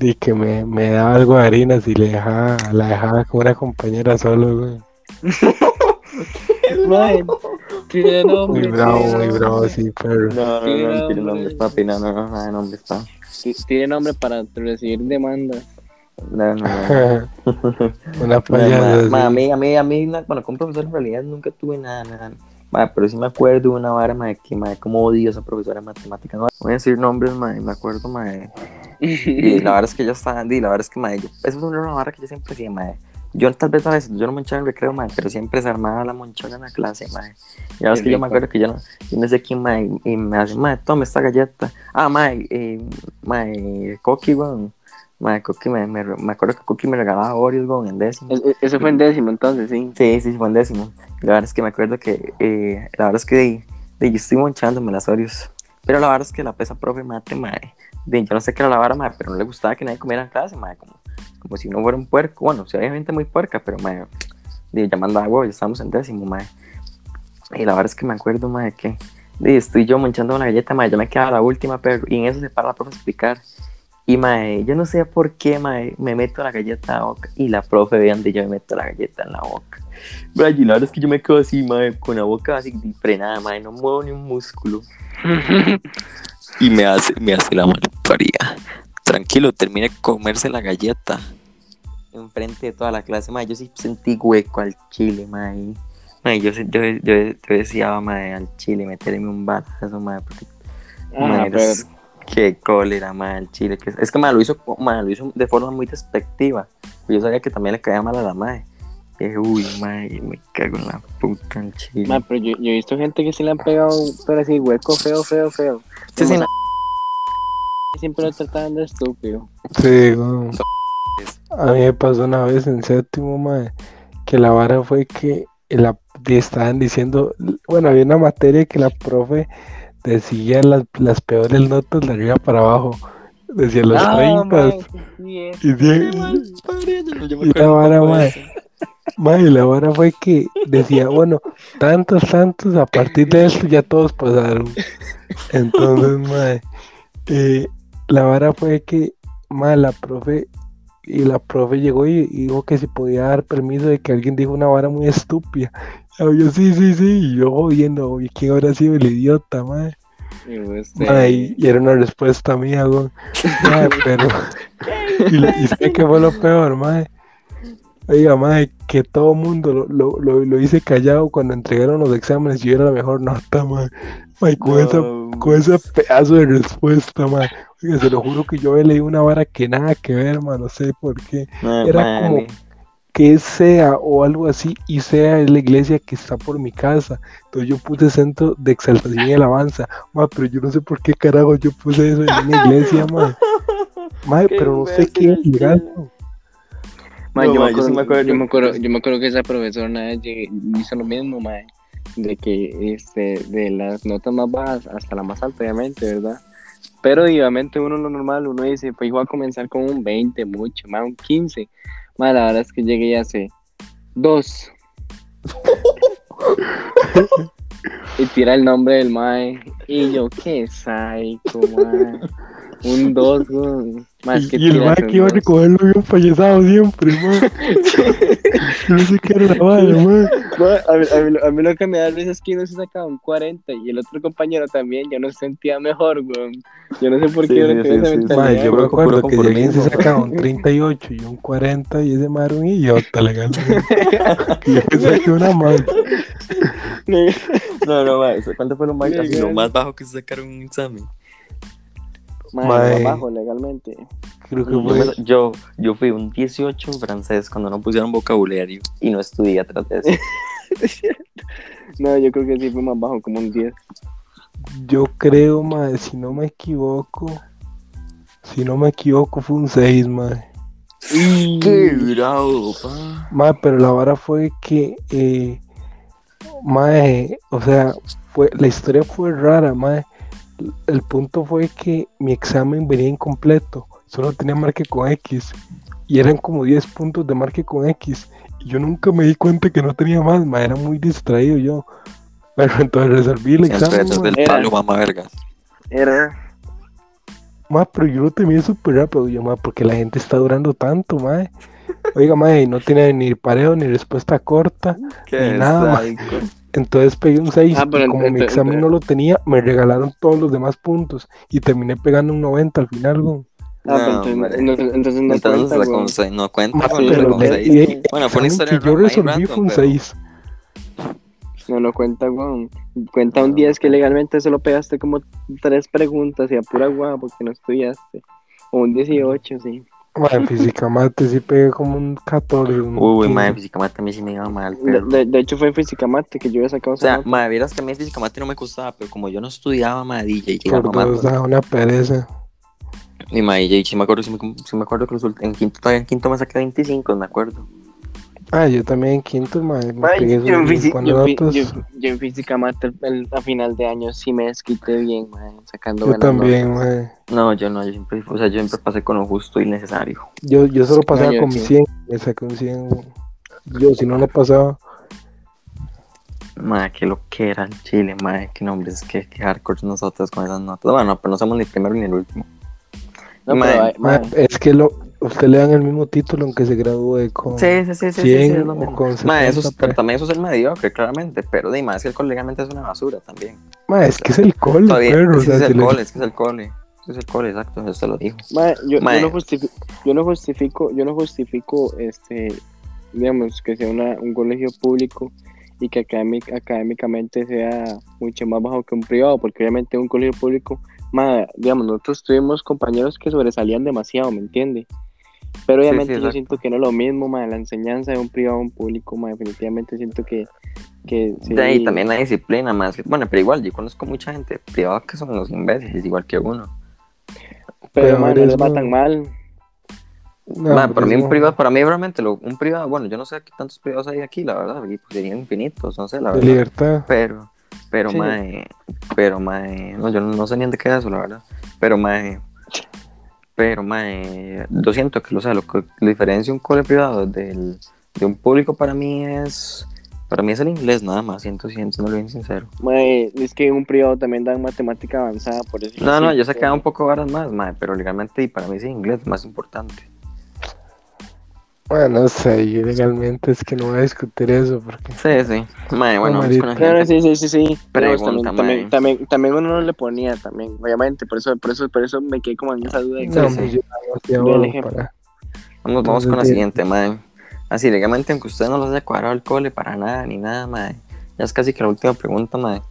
Y que me, me daba algo de harinas y le dejaba, la dejaba con una compañera solo, güey. Tiene Muy nombre. bravo, tiene muy nombre. bravo, sí, pero. No, no, no, no no, nombres, papi, no, no, no, nada de nombres, está. Ti- Tiene nombre para recibir demandas. No, no, no. una sí. a mí, a mí, a mí, na- bueno, con profesor en realidad nunca tuve nada, nada. Ma, pero sí me acuerdo de una vara, ma, que, ma, como odio a esa profesora de matemáticas. No voy a decir nombres, ma, me acuerdo, ma, y la verdad es que ella estaba, y la verdad es que, ma, yo, eso es una vara que yo siempre hacía, ma. Yo tal vez a veces, yo no monchaba en recreo, ma, pero siempre se armaba la monchona en la clase, ma. Y la verdad es que yo me acuerdo que yo no, yo no sé quién, ma, y, me hace, ma, toma esta galleta. Ah, ma, eh, ma, Coqui, weón. Ma, Coqui, me, me, me acuerdo que Coqui me regalaba Oreos, weón, en décimo. Es- es- Eso fue en décimo, entonces, sí. Sí, sí, fue en décimo. La verdad es que me acuerdo que, eh, la verdad es que de, de- yo estoy monchándome las Oreos. Pero la verdad es que la pesa profe mate, mae. De, yo no sé qué era la vara, mae, pero no le gustaba que nadie comiera en clase, mae. Como, como si uno fuera un puerco. Bueno, había gente muy puerca, pero, mae, de, ya mandaba huevo, ya estábamos en décimo, mae. Y la verdad es que me acuerdo, mae, que de, estoy yo monchando una galleta, mae. Yo me quedaba la última, pero y en eso se para la profe a explicar. Y mae, yo no sé por qué, mae, me meto la galleta en la boca. Y la profe ve donde yo me meto la galleta en la boca. Bro, y la verdad es que yo me quedo así, mae, con la boca así frenada, mae, no muevo ni un músculo. Y me hace, me hace la malparía. Tranquilo, termine de comerse la galleta. Enfrente de toda la clase, mae, yo sí sentí hueco al chile, mae. Mae, yo, yo, yo, yo deseaba, mae, al chile meterme un balazo, mae, porque Ah, Mae, pero Qué cólera, mal chile. Que, es que mae, lo, hizo, mae, lo hizo de forma muy despectiva. Yo sabía que también le caía mal a la madre. Dije, uy, madre, me cago en la puta el chile. Ma, pero yo, yo he visto gente que sí le han pegado, pero así, hueco, feo, feo, feo. Sí, sí, no. Siempre lo trataban de estúpido. Sí, güey. A mí me pasó una vez en séptimo, mae, que la vara fue que la, estaban diciendo, bueno, había una materia que la profe decía las, las peores notas de arriba para abajo. Decía los Ah, 30. ma, sí es. Y, de- la vara, mae, mae, la vara fue que decía, bueno, tantos, tantos, a partir de esto ya todos pasaron. Entonces, mae, eh, la vara fue que, mae, la profe, y la profe llegó y, y dijo que si podía dar permiso de que alguien dijo una vara muy estúpida. Y yo, sí, sí, sí, y yo jodiendo, oye, ¿quién habrá sido el idiota, mae? Y usted- Mae, y, era una respuesta mía, güey. Mae, pero. y, ¿sabe qué fue lo peor, mae? Oiga, mae, que todo mundo lo, lo, lo, lo hice callado cuando entregaron los exámenes y yo era la mejor nota, mae. Mae, con, esa, con ese pedazo de respuesta, mae. Oiga, se lo juro que yo leí una vara que nada que ver, mae, no sé por qué. Era mae, como- Que SEA o algo así, y SEA es la iglesia que está por mi casa. Entonces yo puse centro de exaltación y alabanza. Ma, pero yo no sé por qué carajo yo puse eso en una iglesia, ma. Ma, pero no sé qué es legal. Ma, yo, ma, me acuerdo, me acuerdo. yo me acuerdo, yo me acuerdo que esa profesora una vez llegué- hizo lo mismo, mae, de que este, de las notas más bajas hasta la más alta, obviamente, ¿verdad? Pero obviamente uno lo normal, uno dice, pues igual a comenzar con un 20, mucho, más un 15. Mae, la verdad es que llegué y hace dos. y tira el nombre del mae. Y yo, qué psycho, mae. Un 2, güey. Mae, es que Y, y el tira ma ese que iba a recogerlo bien fallezado siempre, ma. Yo no sé qué era la vara, ma. Ma, a, mí, a, mí, lo- a mí lo que me da risa es que uno se sacaba un 40 y el otro compañero también ya no se sentía mejor, weón. Yo no sé por Sí, qué sí, uno sí, sí. mentalidad. Ma, yo me acuerdo que alguien se sacaba un 38 y un 40 y ese ma era un idiota legal. que yo me saqué una más. No, no, mae. ¿Cuánto fue lo más, lo más bajo que se sacaron en un examen? Mae. abajo legalmente. Creo que Yo, fue. yo, yo fui un 18 en francés cuando no pusieron vocabulario y no estudié atrás de eso. No, yo creo que sí fue más bajo, como un 10. Yo creo, madre, si no me equivoco. Si no me equivoco, fue un 6, madre. ¡Qué bravo, pa! Madre, pero la vara fue que. Eh, madre, o sea, fue, la historia fue rara, madre. El punto fue que mi examen venía incompleto. Solo tenía marque con X. Y eran como 10 puntos de marque con X. Y yo nunca me di cuenta que no tenía más, madre. Era muy distraído yo. Pero entonces resolví el examen. detrás mae. del Era. palo, mamá verga. Era. Ma, pero yo lo temía súper rápido, yo, ma, porque la gente está durando tanto, ma. Oiga, ma, y no tiene ni pareo ni respuesta corta. Qué Ni nada, ma. Entonces pegué un 6 Ah, pero y como ent- mi examen ent- no lo tenía, me regalaron todos los demás puntos y terminé pegando un 90 al final, güey. Ah, pero No, entonces, entonces, entonces no Entonces cuenta, con no cuenta Ma, con sí, la pero con le- seis. y- Bueno, fue una historia que yo resolví random, fue un pero- 6. No, no cuenta, güey. Cuenta un 10 que legalmente solo pegaste como tres preguntas y a pura guapa porque no estudiaste. O un 18, sí. Ma, en física mate sí pegué como un 14. un Uy, 15. madre, físicamente a mí sí me iba mal, De, pero... de- de hecho fue en física mate que yo había sacado O sea, nota. madre, vieras que a mí físicamente no me gustaba, pero como yo no estudiaba, madre, y llegaba Por mamá. dos, da una pereza. Y madre, y sí me acuerdo, sí me, sí me acuerdo que en quinto, todavía en quinto me saqué 25, me acuerdo. Ah, yo también en quinto, ma, me Ay, pegué yo, en buenas yo en física mate el- el- a final de año sí me desquité bien, man, sacando Yo también, notas. ma. No, yo no, yo siempre, o sea, yo siempre pasé con lo justo y necesario. Yo, yo solo pasaba con mi sí. 100, me saqué un 100. güey. Yo, si no, no pasaba. Madre, qué lo que era el Chile, madre, qué nombres, qué, qué hardcore nosotros con esas notas. Bueno, pero no somos ni el primero ni el último. No, Man, pero, ay, Ma, man, es que lo, usted le dan el mismo título aunque se gradúe con Sí, sí, sí, sí, sí, 100 sí, es o mismo. con Ma, 70. eso es, pero pues. también eso es el mediocre, claramente. Pero de más que el cole legalmente es una basura también. Ma, es que es el cole, Todavía, perro. o ese sea, es el le- cole, es que es el cole. Es el cole, exacto, eso te lo dijo. yo, yo no justifico, yo no justifico, yo no justifico, este, digamos, que sea una, un colegio público y que académic- académicamente sea mucho más bajo que un privado, porque obviamente un colegio público, man, digamos, nosotros tuvimos compañeros que sobresalían demasiado, ¿me entiende? Pero Sí, obviamente sí, yo exacto. siento que no es lo mismo, man, la enseñanza de un privado a un público, man, definitivamente siento que, que sí, De ahí también la disciplina más. que- Bueno, pero igual, yo conozco mucha gente privada que son los imbéciles, igual que uno. pero Pero man, no les va tan mal. No, Ma, para mí un privado, para mí realmente lo, un privado, bueno, yo no sé qué tantos privados hay aquí, la verdad, y pues serían infinitos, no sé, la De verdad. libertad. Pero, pero, Sí. mae, pero, mae, no, yo no, no sé ni de qué es eso, la verdad. Pero, mae, pero, mae, yo siento que, o sea, lo que diferencia un cole privado del, de un público para mí es, para mí es el inglés nada más, siento, siento, no lo bien sincero. Man, es que en un privado también dan matemática avanzada, por eso. No, no, yo sé que da un poco varas más, mae, pero legalmente y para mí sí, inglés es más importante. Bueno, no sé, yo legalmente es que no voy a discutir eso porque Sí, sí, mae, bueno, vamos con la gente. sí, sí, sí, sí. Digamos, Pregunta, también, también, también, también uno no le ponía también, obviamente, por eso, por eso, por eso me quedé como en esa duda. de no, yo bobo ejemplo. para. Vamos, vamos con la siguiente, mae. Así, legalmente, aunque usted no los haya cuadrado el cole para nada, ni nada, mae. Ya es casi que la última pregunta, mae.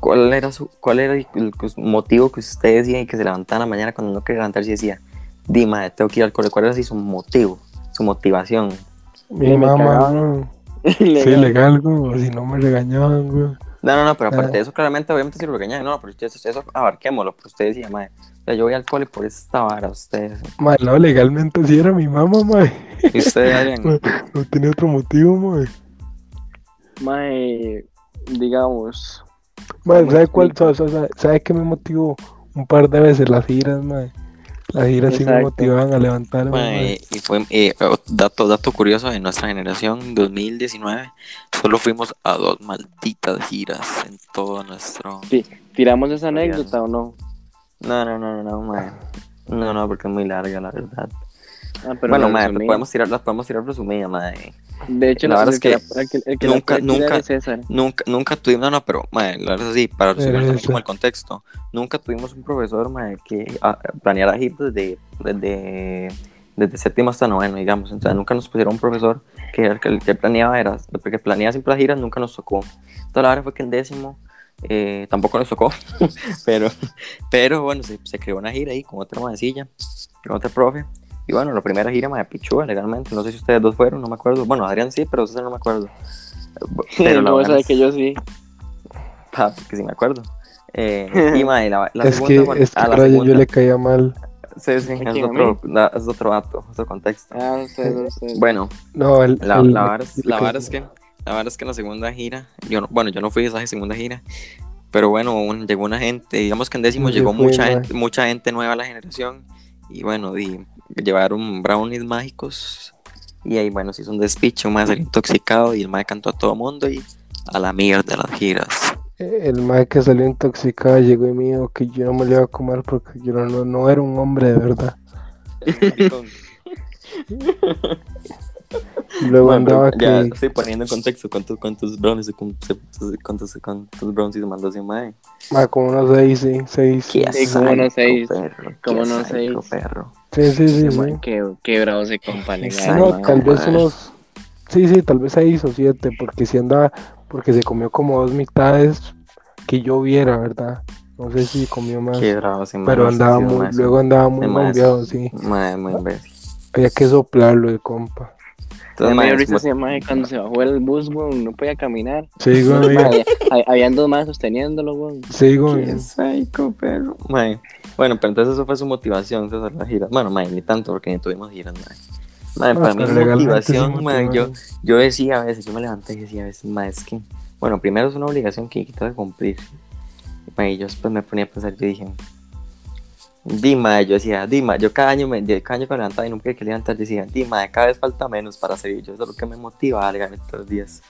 ¿Cuál era, su, cuál era el, el motivo que usted decía y que se levantaba en la mañana cuando no quería levantarse y decía, di, mae, tengo que ir al cole? ¿Cuál era así su motivo, su motivación? Mi me mamá. Sí, legal, güey. Si no me regañaban, güey. No, no, no, pero aparte Ah. de eso, claramente, obviamente, si lo regañan, no, pero eso, eso abarquémoslo. Pero usted decía, mae, o sea, yo voy al cole por esta vara, usted. Ma, no, legalmente sí era mi mamá, ma. Y usted, Adrián, No tenía otro motivo, ma. Mae, digamos, Ma, ¿Cómo ¿sabe cuál? ¿Sabe, sabe, sabe qué me motivó? Un par de veces las giras, ma. Las giras sí me motivaban a levantarme. Mae, y fue eh, dato, dato curioso de nuestra generación 2019 solo fuimos a dos malditas giras en todo nuestro ¿tiramos esa anécdota o no? no no no no no no no porque es muy larga la verdad Ah, pero bueno resumí. podemos tirar las podemos tirar resumida mae. De hecho, la verdad es que que, el que nunca- nunca- nunca nunca tuvimos no no pero mae, la verdad es así para resumir también eso. como el contexto nunca tuvimos un profesor mae, que ah, planeara giras desde desde desde séptimo hasta noveno digamos entonces nunca nos pusieron un profesor que era el que, el que planeaba era, el que planeaba siempre las giras nunca nos tocó. Entonces la verdad fue que en décimo eh, tampoco nos tocó, pero, pero bueno, se, se creó una gira ahí con otra maecilla, con otro profe. Y bueno, la primera gira me pichúa legalmente. No sé si ustedes dos fueron, no me acuerdo. Bueno, Adrián sí, pero ustedes no me acuerdo. Pero la no, es- que yo sí. Ah, porque sí me acuerdo. Eh, y mae, la, la es segunda, que, bueno, es que a la Brian yo segunda, le caía mal. sí, sí, ¿A es otro, na- es otro dato, otro contexto. Ah, ustedes, ustedes. Bueno, No, el, la, el- la, vara es, la vara es que la verdad es que en la segunda gira, yo no, bueno, yo no fui a esa segunda gira, pero bueno, un- llegó una gente, digamos que en décimo Yo llegó mucha gente, mucha gente nueva a la generación y bueno, di- llevaron brownies mágicos y ahí bueno, se hizo un despiche, un mae salió intoxicado y el mae cantó a todo mundo y a la mierda las giras. El mae que salió intoxicado llegó y me dijo que yo no me lo iba a comer porque yo no, no era un hombre de verdad. Luego Bueno, andaba ya que. estoy poniendo en contexto cuántos, cuántos brownies cuántos, cuántos brownies mandó ese mae. mae, como unos seis, sí, seis. Qué Sí, como no sádico, seis. perro, Como sádico, seis. perro. Sí, sí, sí. Sí. man, qué, qué bravo se compa, No, tal vez unos. Sí, sí, tal vez seis o siete, porque si andaba. Porque se comió como dos mitades que yo viera, ¿verdad? No sé si comió más. Qué bravo mae, Pero andaba muy. Luego andaba muy bombeado, sí. Mae, muy imbécil. Había que soplarlo de compa. Entonces, risa como- ese maje cuando se bajó el bus, weón, no podía caminar. Sí, güey. Había- habían dos más sosteniéndolo, weón. Sí, güey. Qué perro. Mae. Bueno, pero entonces eso fue su motivación, entonces hacer la gira. Bueno, mae, ni tanto porque ni tuvimos giras, No, para mí sí motivación, mae, yo, yo decía a veces, yo me levanté y decía a veces, mae, es que, bueno, primero es una obligación que tengo que cumplir. Mae, y yo después me ponía a pensar, yo dije, Dima, yo decía, Dima, yo cada año me, cada año que me levantaba y nunca que levantar decía, Dima, cada vez falta menos para seguir. Yo eso es lo que me motiva a ganar los días.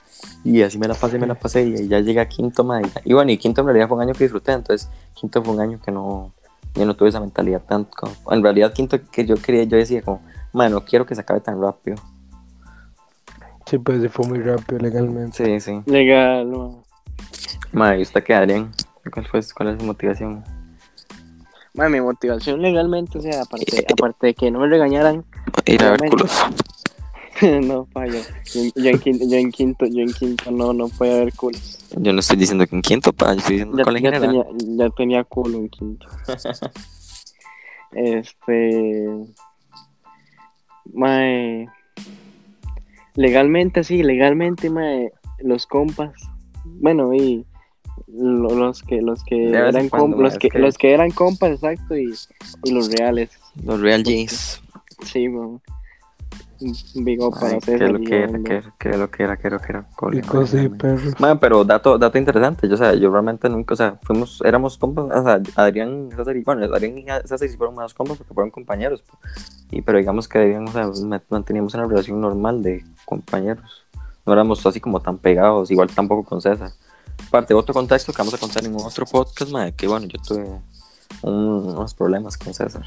Y así me la pasé, me la pasé y ya llegué a quinto, mae. Y bueno, y quinto en realidad fue un año que disfruté, entonces quinto fue un año que no, yo no tuve esa mentalidad tanto. como- en realidad quinto que yo quería, yo decía como, mae, no quiero que se acabe tan rápido. Sí, pues se fue muy rápido legalmente. Sí, sí. Legal, weón. Mae, ¿y usted qué, Adrián? ¿Cuál, fue, ¿Cuál es su motivación? Maje, mi motivación legalmente, o sea, aparte, aparte de que no me regañaran, Ir a ver culos. no, falla. Yo, yo en quinto, yo en quinto, yo en quinto no, no puede haber culo. Yo no estoy diciendo que en quinto, pa, yo estoy diciendo Ya, ya general. tenía, ya tenía culo en quinto. Este. Mae. Legalmente, sí, legalmente, mae. Los compas. Bueno, y. lo- Los que, los que De eran cuando, compas, los que, que- los que eran compas, exacto, y, y los reales. Los Real G's. Sí. Big up para Ay, César qué lo que era, qué, qué lo que era, qué lo que era. cole, Pico, sí, mae. perro. Mae, pero dato, dato interesante, yo, o sea, yo realmente nunca, o sea, fuimos, éramos compas, o sea, Adrián, César y, bueno, Adrián y César fueron más compas porque fueron compañeros, y, pero digamos que Adrián, o sea, ma- manteníamos una relación normal de compañeros, no éramos así como tan pegados, igual tampoco con César. Aparte, otro contexto que vamos a contar en otro podcast, mae, que bueno, yo tuve un- unos problemas con César,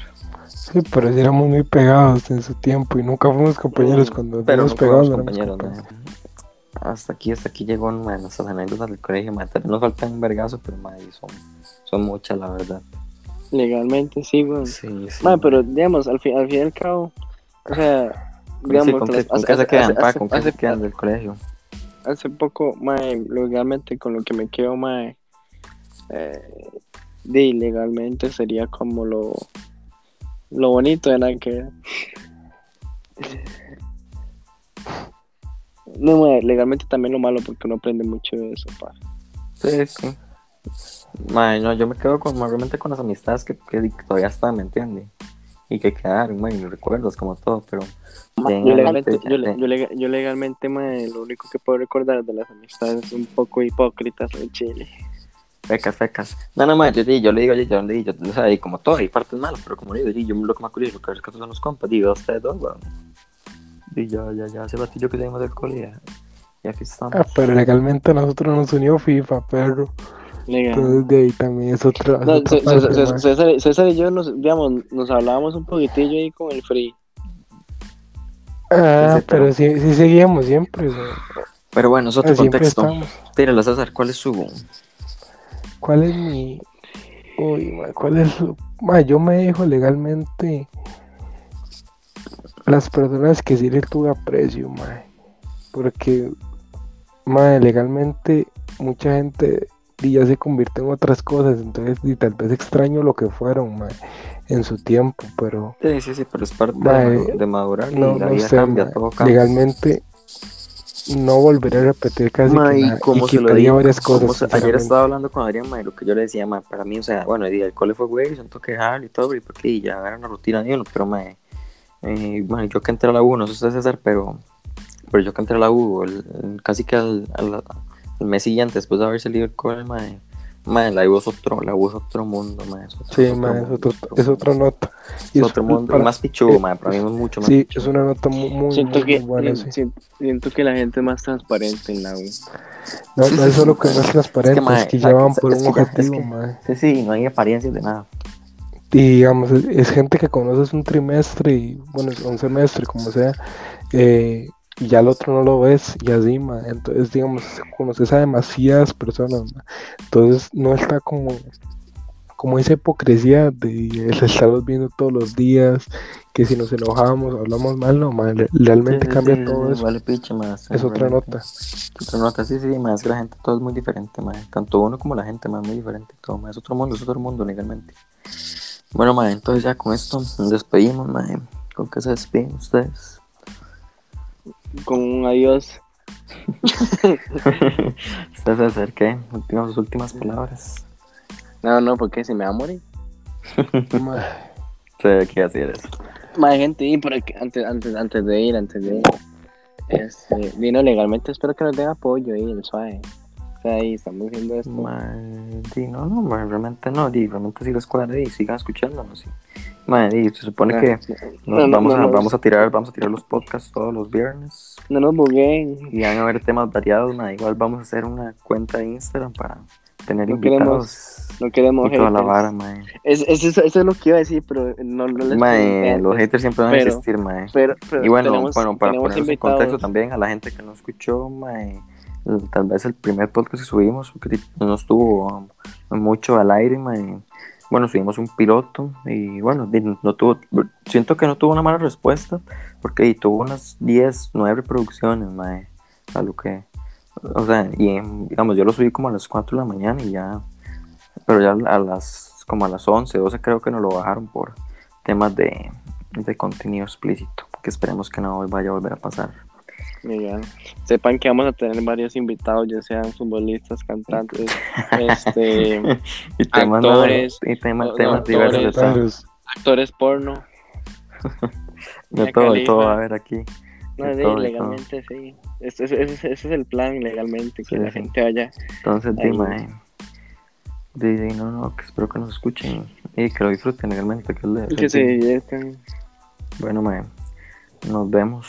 Sí, pero sí éramos muy pegados en su tiempo y nunca fuimos compañeros cuando Mm, pero fuimos no pegados. compañeros. Hasta aquí, hasta aquí llegó mae, nuestras anécdotas del colegio, vez nos faltan un vergazo, pero son, son muchas, la verdad. Legalmente, sí, weón. Sí, sí. Pero digamos, al fin, al fin y al cabo, o sea, digamos, Sí, ¿con qué, las- con hace- qué se hace- quedan, pa? hace- ¿Con qué se quedan del colegio? Hace poco, mae, legalmente con lo que me quedo, mae, eh, de ilegalmente sería como lo, lo bonito de la que... No, mae, legalmente también lo malo porque uno aprende mucho de eso, pa. Sí, sí. Mae, no, yo me quedo con, realmente con las amistades que, que todavía están, ¿me entiendes? Y que quedaron, mae, y recuerdos como todo, pero... de Yo legalmente, yo, le- de- yo, yo legalmente, mae, lo único que puedo recordar de las amistades un poco hipócritas en Chile. Fecas, fecas. No, no, mae, yo, yo, le digo, yo, yo le digo, yo, o sea, y como todo, hay partes malas, pero como le digo, yo lo que más curioso, que rescato son los compas, digo, ustedes dos, weón. Y ya, ya, ya, hace ratillo que salimos del cole, ya, y aquí estamos. Ah, pero legalmente a nosotros nos unió FIFA, perro. Entonces de ahí también es otra. No, otra. César, César y yo nos, digamos, nos hablábamos un poquitillo ahí con el free. Ah, pero sí, sí seguíamos siempre, güey. Pero bueno, es otro Siempre contexto. Tíralo, César, ¿cuál es su...? ¿Cuál es mi. Uy, mae, ¿cuál es su. Mae, yo me dejo legalmente. Las personas que sí le tuve aprecio, mae. porque, mae, legalmente mucha gente y ya se convierte en otras cosas, entonces y tal vez extraño lo que fueron, mae, en su tiempo, pero Sí, sí, sí, pero es parte Mae, de, de madurar y no, la no vida sé, cambia, mae, todo cambia. legalmente no volveré a repetir casi Ma, que y nada, como y se lo digo, varias cosas. se- ayer estaba hablando con Adrián, ma, y lo que yo le decía, ma, para mí, o sea, bueno, el día del cole fue güey, siento que y todo, y porque y ya era una rutina de uno, pero ma, eh, ma, yo que entré a la U, no sé ustedes César, pero, pero yo que entré a la U, el- el- casi que al, al- al mes siguiente, después de haber salido el cole, ma, ma, la es otro, la es otro mundo, ma, es otro, Sí, otro ma, es, mundo, otro, otro es mundo, otra nota. Y es es otro mundo, para- más pichudo, eh, ma, para mí es mucho más Sí, pichudo. es una nota muy, muy, Siento muy que, buena, sí. siento, siento que la gente es más transparente en la U. No, no sí, solo que no es es transparente, que, es que ya van es- por es un es objetivo, que- ma. Sí, sí, no hay apariencias de nada. Y digamos, es, es gente que conoces un trimestre y, bueno, un semestre, como sea, eh, y ya el otro no lo ves y así, ma. Entonces, digamos, conoces a demasiadas personas, ma. Entonces, no está como, como esa hipocresía de estarlos viendo todos los días, que si nos enojamos, hablamos mal, no, ma. re- Realmente Sí, sí, cambia sí, todo eso. Vale, piche, más. Es otra nota. Otra nota, sí, sí, más que la gente, todo es muy diferente, más. Tanto uno como la gente, más muy diferente. Todo, ma, Es otro mundo, es otro mundo legalmente. Bueno, ma, entonces ya con esto nos despedimos, ma. ¿Con qué se despiden ustedes? Con un adiós. ustedes se acerquen, últimas, sus últimas palabras. No, no, porque se me va a morir. Se qué hacer eso. Más gente, y por aquí, antes, antes, antes de ir, antes de ir. Este, vino legalmente, espero que nos den apoyo ahí, el suave. O sea, ahí estamos viendo esto. Ma, no, no, ma, realmente no, di, realmente sí los cuadra y sigan escuchándonos. Sí. Ma, di, se supone Ah, que sí. nos No, vamos, no, a, no, vamos a tirar, vamos a tirar los podcasts todos los viernes. No nos bugueen. Y van a haber temas variados, ma, igual vamos a hacer una cuenta de Instagram para tener invitados No queremos y toda la vara, ma. Es, es- eso, eso es lo que iba a decir, pero no, no les Ma, pregunté eh, los haters siempre van a existir, ma. Pero, pero Y bueno, tenemos, bueno, para ponernos en invitados. contexto también a la gente que no escuchó, ma, el- tal vez el primer podcast que subimos, porque no estuvo mucho al aire, ma, eh, bueno, subimos un piloto y bueno, no tuvo, siento que no tuvo una mala respuesta, porque tuvo unas 10, 9 reproducciones, ma, eh, a lo que, o sea, y digamos, yo lo subí como a las 4 de la mañana y ya, pero ya a las, como a las 11, 12 creo que nos lo bajaron por temas de, de contenido explícito, que esperemos que no vaya a volver a pasar. Sepan que vamos a tener varios invitados, ya sean futbolistas, cantantes, este, y Actores, y temas, no, temas actores, diversos porno. de todo, de todo va a haber aquí. No, De sí, todo, legalmente sí. Ese, ese- ese- ese es el plan legalmente, que Sí, la sí. gente vaya. Entonces, dime, eh, di- di, no, no, que espero que nos escuchen y que lo disfruten legalmente, que es Que se diviertan. Bueno, mae, nos vemos